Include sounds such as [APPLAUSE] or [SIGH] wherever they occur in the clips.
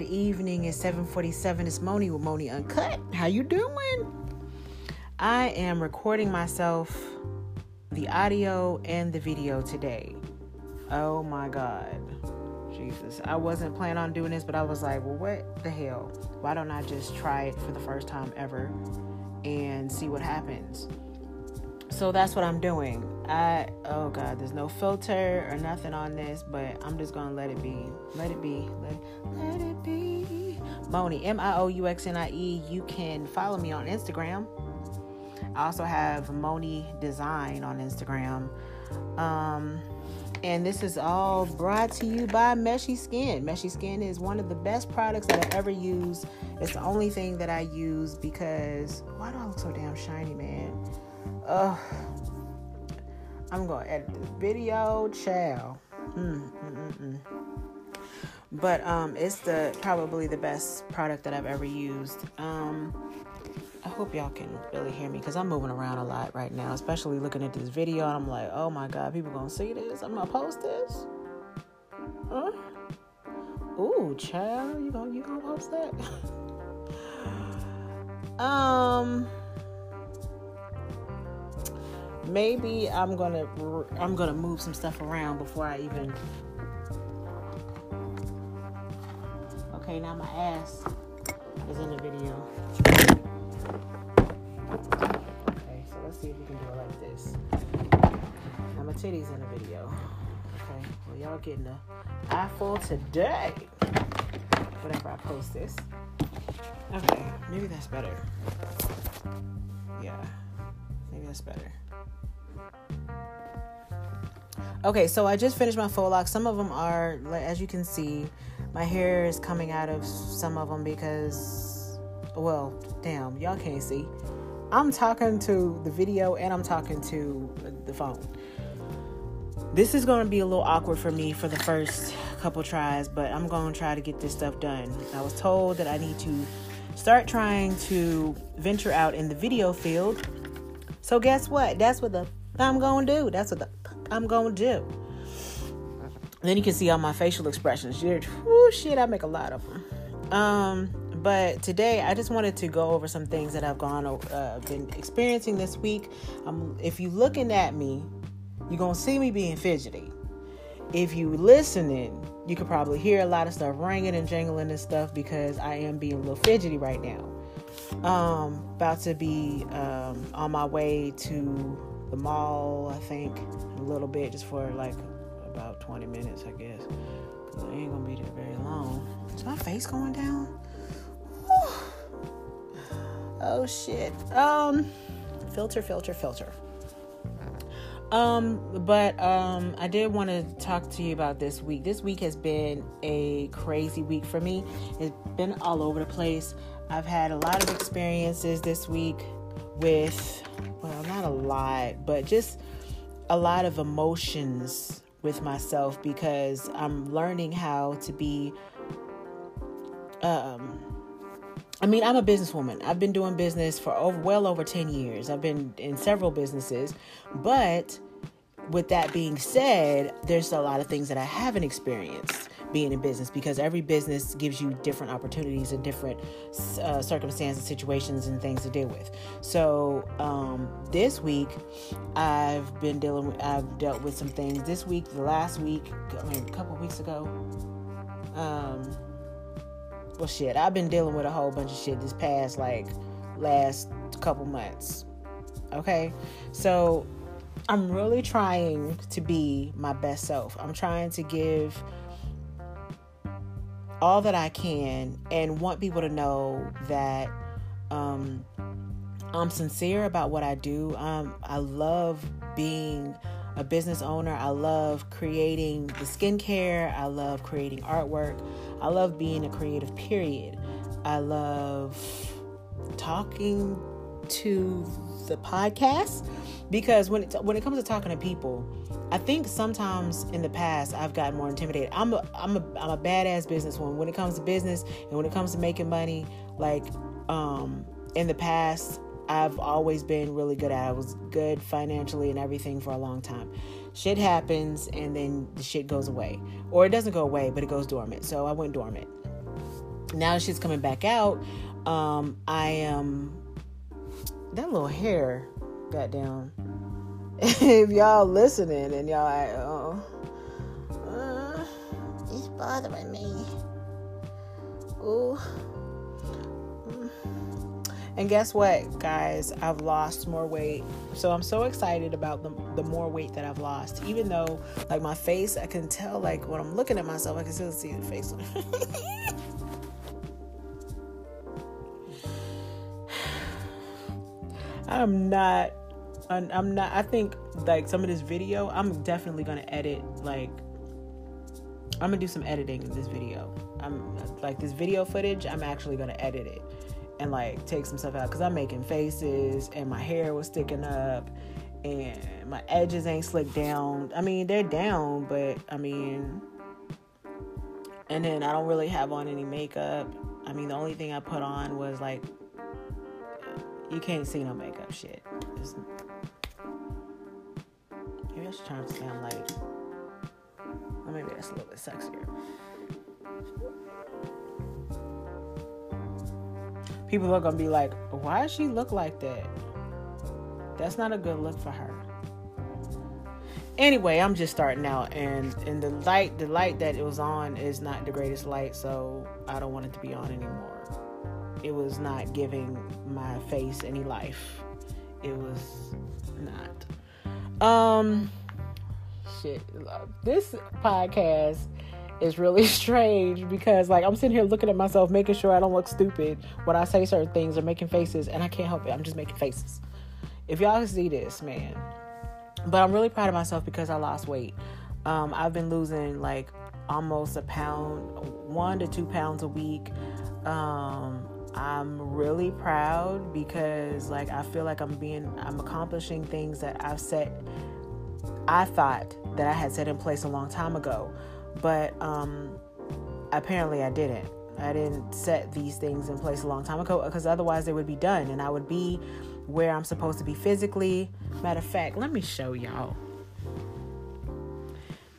Good evening. It's 7:47. It's Moni with Moni Uncut. How you doing? I am recording myself the audio and the video today. Oh my god. Jesus. I wasn't planning on doing this, but I was like, well, what the hell? Why don't I just try it for the first time ever and see what happens? So that's what I'm doing. I oh god, there's no filter or nothing on this, but I'm just gonna let it be. Let it be. Let let it be. Moni, M I O U X N I E. You can follow me on Instagram. I also have Moni Design on Instagram. Um, and this is all brought to you by Meshy Skin. Meshy Skin is one of the best products that I ever use. It's the only thing that I use because why do I look so damn shiny, man? Ugh. I'm gonna edit this video, chow. Mm, mm, mm, mm. But um, it's the probably the best product that I've ever used. Um, I hope y'all can really hear me because I'm moving around a lot right now, especially looking at this video. And I'm like, oh my god, people gonna see this? I'm gonna post this. Huh? Ooh, child, you gonna you gonna post that? [LAUGHS] um maybe I'm gonna I'm gonna move some stuff around before I even. Okay, now my ass is in the video. Okay, so let's see if we can do it like this. Now my titties in the video. Okay, well y'all getting the eyeful today. Whenever I post this. Okay, maybe that's better. Yeah, that's better. Okay, so I just finished my faux lock. Some of them are, as you can see, my hair is coming out of some of them because, well, damn, y'all can't see. I'm talking to the video and I'm talking to the phone. This is going to be a little awkward for me for the first couple tries, but I'm going to try to get this stuff done. I was told that I need to start trying to venture out in the video field. So guess what? That's what the I'm to do. That's what the I'm to do. Then you can see all my facial expressions. Whoo, shit, I make a lot of them. Um, but today I just wanted to go over some things that I've gone uh, been experiencing this week. Um, if you looking at me, you're gonna see me being fidgety. If you listening, you could probably hear a lot of stuff ringing and jangling and stuff because I am being a little fidgety right now. Um, about to be um, on my way to the mall, I think, a little bit just for like about 20 minutes, I guess. Cause I ain't gonna be there very long. Is my face going down? Whew. Oh shit. Um, filter, filter, filter. Um, but um, I did want to talk to you about this week. This week has been a crazy week for me. It's been all over the place. I've had a lot of experiences this week with well, not a lot, but just a lot of emotions with myself because I'm learning how to be um I mean, I'm a businesswoman. I've been doing business for over well over 10 years. I've been in several businesses, but with that being said, there's a lot of things that I haven't experienced being in business because every business gives you different opportunities and different uh, circumstances, situations, and things to deal with. So um, this week, I've been dealing with, I've dealt with some things. This week, the last week, I mean, a couple weeks ago, um, well, shit, I've been dealing with a whole bunch of shit this past like last couple months. Okay, so I'm really trying to be my best self. I'm trying to give all that I can and want people to know that um, I'm sincere about what I do. Um, I love being a business owner. I love creating the skincare. I love creating artwork. I love being a creative, period. I love talking to the podcast because when it, when it comes to talking to people, I think sometimes in the past I've gotten more intimidated. I'm a I'm a I'm a badass businesswoman when it comes to business and when it comes to making money. Like um, in the past, I've always been really good at. It. I was good financially and everything for a long time. Shit happens and then the shit goes away, or it doesn't go away, but it goes dormant. So I went dormant. now she's coming back out. Um, I am that little hair, goddamn. [LAUGHS] if y'all listening and y'all, like, oh, uh, it's bothering me. Ooh. And guess what, guys? I've lost more weight. So I'm so excited about the, the more weight that I've lost. Even though, like, my face, I can tell, like, when I'm looking at myself, I can still see the face. [LAUGHS] I'm not. I'm not. I think like some of this video, I'm definitely gonna edit. Like, I'm gonna do some editing in this video. I'm like this video footage. I'm actually gonna edit it and like take some stuff out because I'm making faces and my hair was sticking up and my edges ain't slicked down. I mean, they're down, but I mean, and then I don't really have on any makeup. I mean, the only thing I put on was like, you can't see no makeup shit. It's, maybe I should try to sound like, or maybe that's a little bit sexier. people are gonna be like, why does she look like that? That's not a good look for her. Anyway, I'm just starting out and and the light the light that it was on is not the greatest light, so I don't want it to be on anymore. It was not giving my face any life. It was not. Um shit. This podcast is really [LAUGHS] strange because like I'm sitting here looking at myself, making sure I don't look stupid when I say certain things or making faces, and I can't help it. I'm just making faces. If y'all see this, man. But I'm really proud of myself because I lost weight. Um, I've been losing like almost a pound, one to two pounds a week. Um, I'm really proud because like I feel like I'm being I'm accomplishing things that I've set I thought that I had set in place a long time ago but um, apparently I didn't. I didn't set these things in place a long time ago because otherwise they would be done and I would be where I'm supposed to be physically. Matter of fact, let me show y'all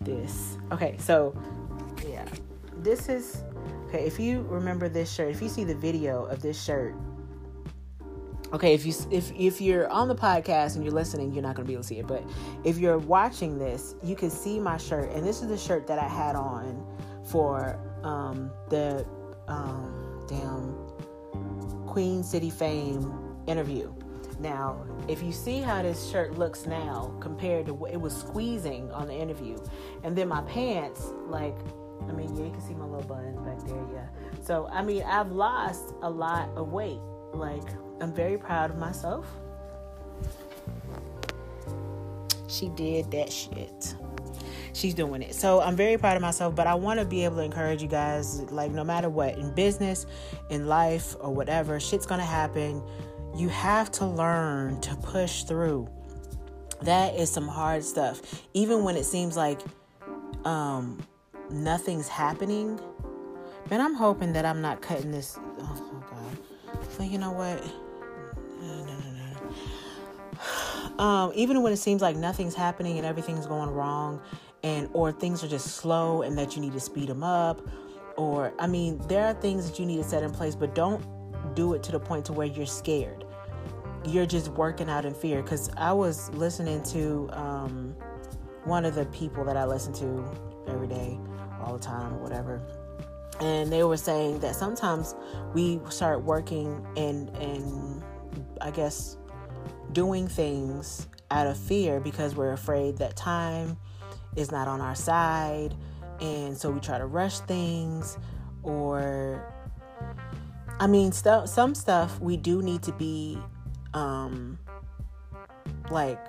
this. Okay, so yeah, this is okay. If you remember this shirt, if you see the video of this shirt, okay if you if if you're on the podcast and you're listening you're not going to be able to see it but if you're watching this you can see my shirt and this is the shirt that i had on for um, the um, damn queen city fame interview now if you see how this shirt looks now compared to what it was squeezing on the interview and then my pants like i mean yeah you can see my little buns back there yeah so i mean i've lost a lot of weight like I'm very proud of myself. She did that shit. She's doing it. So I'm very proud of myself, but I want to be able to encourage you guys like no matter what in business, in life or whatever, shit's going to happen. You have to learn to push through. That is some hard stuff. Even when it seems like um nothing's happening. Man, I'm hoping that I'm not cutting this. Oh, oh God. So you know what? No, no, no, um, even when it seems like nothing's happening and everything's going wrong and or things are just slow and that you need to speed them up or i mean there are things that you need to set in place but don't do it to the point to where you're scared you're just working out in fear because i was listening to um, one of the people that i listen to every day all the time or whatever and they were saying that sometimes we start working and and i guess doing things out of fear because we're afraid that time is not on our side. And so we try to rush things or I mean stuff some stuff we do need to be um like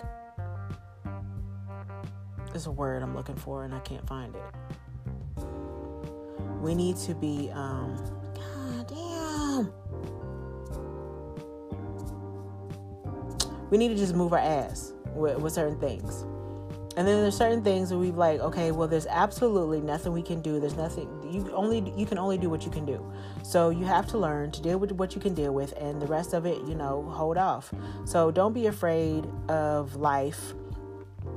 there's a word I'm looking for and I can't find it. We need to be um God damn we need to just move our ass with, with certain things. And then there's certain things that we like, okay, well, there's absolutely nothing we can do. There's nothing you only you can only do what you can do. So you have to learn to deal with what you can deal with, and the rest of it, you know, hold off. So don't be afraid of life.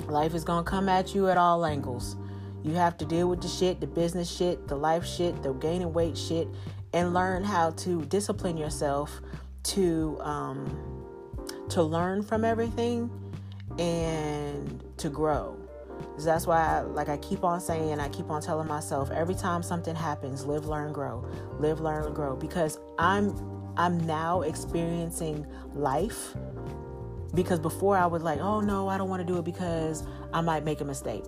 Life is gonna come at you at all angles. You have to deal with the shit, the business shit, the life shit, the gaining weight shit, and learn how to discipline yourself to um, to learn from everything and to grow. That's why, I, like I keep on saying, I keep on telling myself every time something happens, live, learn, grow, live, learn, grow, because I'm I'm now experiencing life. Because before I was like, oh no, I don't want to do it because I might make a mistake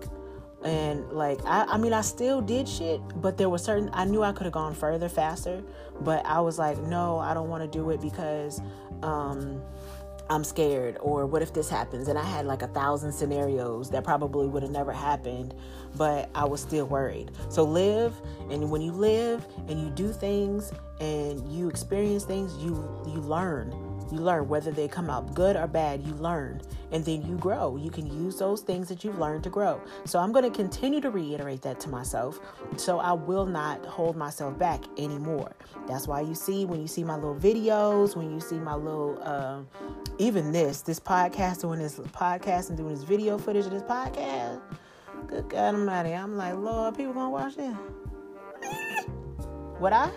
and like I, I mean i still did shit but there were certain i knew i could have gone further faster but i was like no i don't want to do it because um i'm scared or what if this happens? And i had like a thousand scenarios that probably would have never happened but i was still worried. So live and when you live and you do things and you experience things you you learn you learn whether they come out good or bad, you learn and then you grow. You can use those things that you've learned to grow. So I'm going to continue to reiterate that to myself. So I will not hold myself back anymore. That's why you see when you see my little videos, when you see my little, uh, even this, this podcast, doing this podcast and doing this video footage of this podcast. Good God Almighty. I'm like, Lord, people gonna watch this? What I?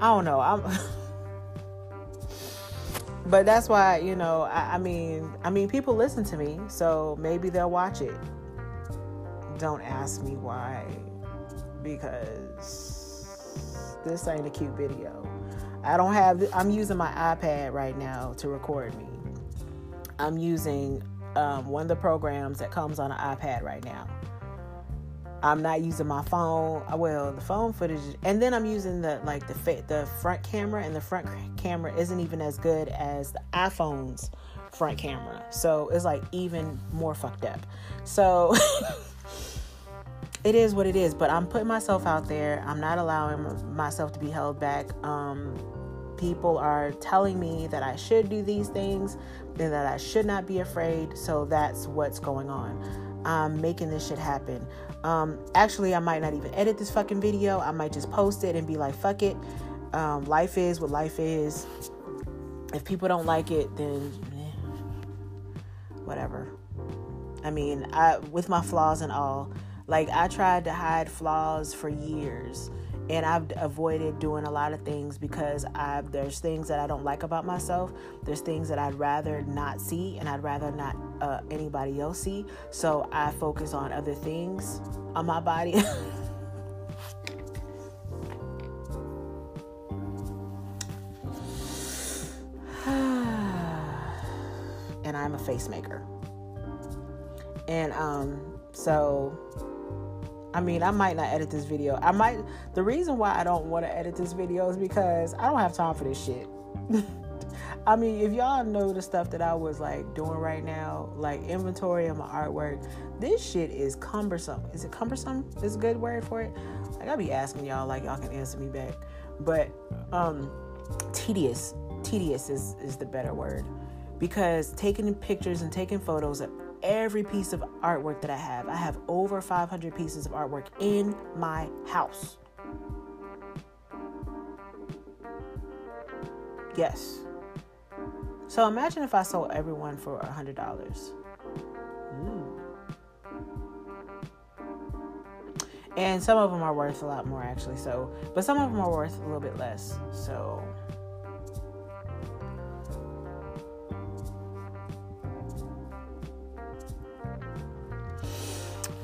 I don't know. I'm. [LAUGHS] but that's why you know I, I, mean i mean people listen to me so maybe they'll watch it. Don't ask me why because this ain't a cute video. I don't have i'm using my ipad right now to record me. I'm using um, one of the programs that comes on an ipad right now I'm not using my phone. Uh, well, the phone footage, and then I'm using the like the the front camera, and the front camera isn't even as good as the iPhone's front camera. So it's like even more fucked up. So [LAUGHS] it is what it is. But I'm putting myself out there. I'm not allowing myself to be held back. Um, people are telling me that I should do these things and that I should not be afraid. So that's what's going on. I'm making this shit happen. Um, actually, I might not even edit this fucking video. I might just post it and be like, fuck it. Um, life is what life is. If people don't like it, then eh, whatever. I mean, I with my flaws and all, like I tried to hide flaws for years and I've avoided doing a lot of things because I there's things that I don't like about myself. There's things that I'd rather not see, and I'd rather not uh, anybody else see. So I focus on other things on my body. [LAUGHS] [SIGHS] and I'm a face maker. And um, so I mean, I might not edit this video. I might. The reason why I don't want to edit this video is because I don't have time for this shit. [LAUGHS] I mean, if y'all know the stuff that I was like doing right now, like inventory of my artwork, this shit is cumbersome. Is it cumbersome? Is a good word for it? Like I be asking y'all, like y'all can answer me back. But um, tedious, tedious is is the better word because taking pictures and taking photos every piece of artwork that I have. I have over 500 pieces of artwork in my house. Yes. So imagine if I sold everyone for a $100. Hmm. And some of them are worth a lot more actually. So, but some of them are worth a little bit less. So,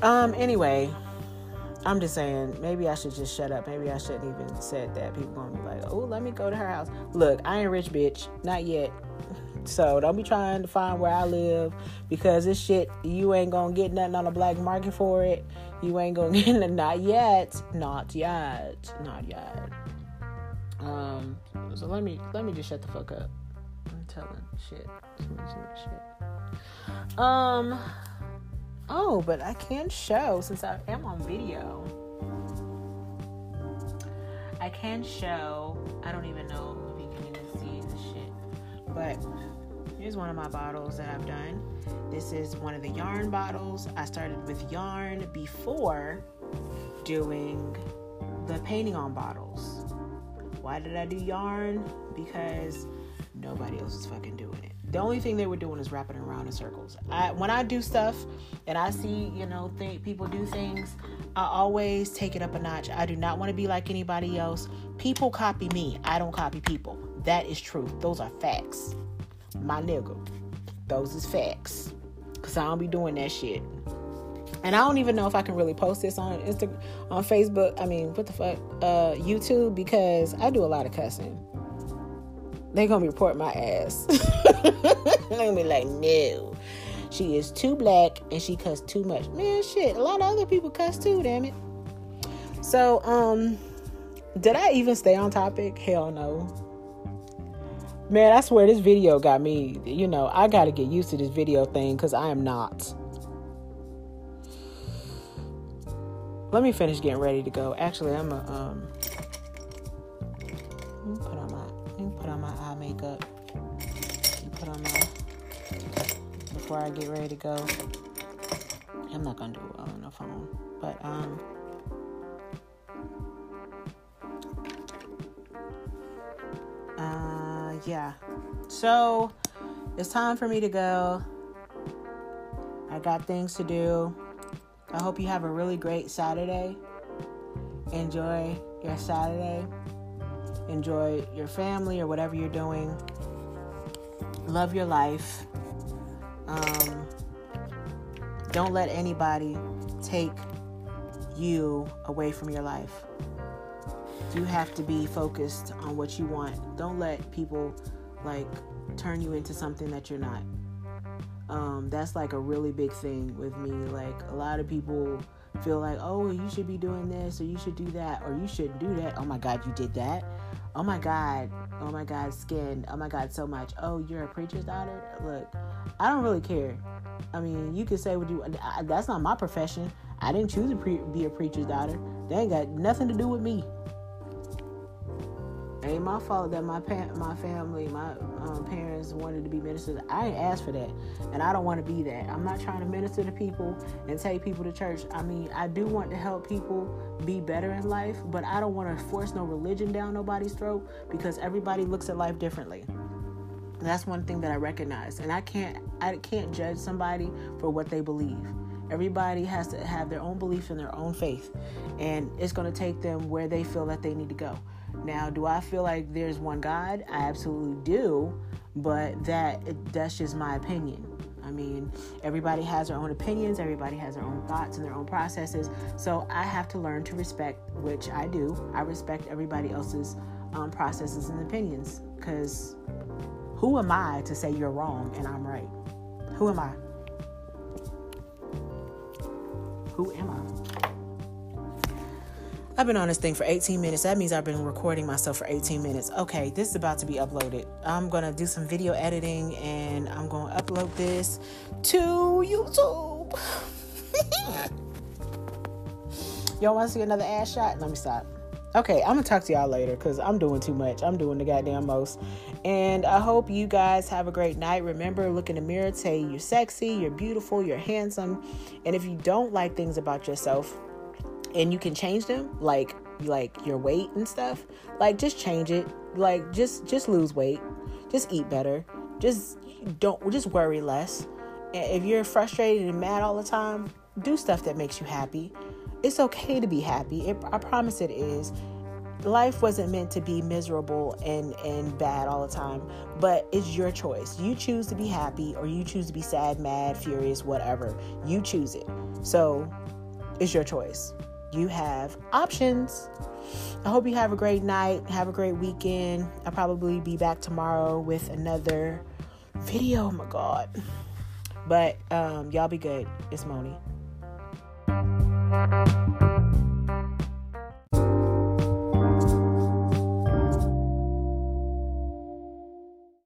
Um, anyway, I'm just saying, maybe I should just shut up. Maybe I shouldn't even said that. People gonna be like, oh, let me go to her house. Look, I ain't rich, bitch. Not yet. [LAUGHS] So don't be trying to find where I live because this shit, you ain't gonna get nothing on the black market for it. You ain't gonna [LAUGHS] get it. Not yet. Not yet. Not yet. Um. So let me let me just shut the fuck up. I'm telling shit. shit. Um. Oh, but I can show since I am on video. I can show. I don't even know if you can even see the shit. But here's one of my bottles that I've done. This is one of the yarn bottles. I started with yarn before doing the painting on bottles. Why did I do yarn? Because nobody else is fucking doing it. The only thing they were doing is wrapping around in circles. I, when I do stuff and I see, you know, people do things, I always take it up a notch. I do not want to be like anybody else. People copy me. I don't copy people. That is truth. Those are facts. My nigga. Those is facts. Cause I don't be doing that shit. And I don't even know if I can really post this on Instagram, on Facebook. I mean, what the fuck, uh, YouTube because I do a lot of cussing they gonna report my ass. [LAUGHS] they gonna be like, no, she is too black and she cussed too much. Man, shit, a lot of other people cuss too. Damn it. So, um, did I even stay on topic? Hell no. Man, I swear this video got me. You know, I got to get used to this video thing because I am not. Let me finish getting ready to go. Actually, I'm a um. Put on my before I get ready to go. I'm not gonna do it on the phone, but um. Uh, yeah. So it's time for me to go. I got things to do. I hope you have a really great Saturday. Enjoy your Saturday enjoy your family or whatever you're doing. Love your life. Um, don't let anybody take you away from your life. You have to be focused on what you want. Don't let people like turn you into something that you're not. Um, that's like a really big thing with me. Like a lot of people feel like, oh, you should be doing this or you should do that or you shouldn't do that. Oh my God, you did that oh my god oh my god skin oh my god so much. Oh you're a preacher's daughter? Look i don't really care. I mean you can say what you that's not my profession. I didn't choose to pre- be a preacher's daughter. They ain't got nothing to do with me ain't my fault that my pa- my family, my um, parents wanted to be ministers. I ain't asked for that, and I don't want to be that. I'm not trying to minister to people and take people to church. I mean, I do want to help people be better in life, but I don't want to force no religion down nobody's throat because everybody looks at life differently. That's one thing that I recognize, and I can't I can't judge somebody for what they believe. Everybody has to have their own belief and their own faith, and it's going to take them where they feel that they need to go. Now, do I feel like there's one God? I absolutely do, but that that's just my opinion. I mean, everybody has their own opinions, everybody has their own thoughts and their own processes. So I have to learn to respect, which I do. I respect everybody else's um, processes and opinions because who am I to say you're wrong and I'm right? Who am I? Who am I? I've been on this thing for 18 minutes. That means I've been recording myself for 18 minutes. Okay, this is about to be uploaded. I'm going to do some video editing and I'm going to upload this to YouTube. [LAUGHS] y'all want to see another ass shot? Let me stop. Okay, I'm going to talk to y'all later because I'm doing too much. I'm doing the goddamn most. And I hope you guys have a great night. Remember, look in the mirror, say you're sexy, you're beautiful, you're handsome. And if you don't like things about yourself, and you can change them like like your weight and stuff like just change it. Like just just lose weight. Just eat better. Just don't just worry less. If you're frustrated and mad all the time do stuff that makes you happy. It's okay to be happy. It, i promise it is. Life wasn't meant to be miserable and and bad all the time but it's your choice. You choose to be happy or you choose to be sad mad furious whatever. You choose it. So it's your choice you have options. I hope you have a great night. Have a great weekend. I'll probably be back tomorrow with another video. Oh my God. But um, y'all be good. It's Moni.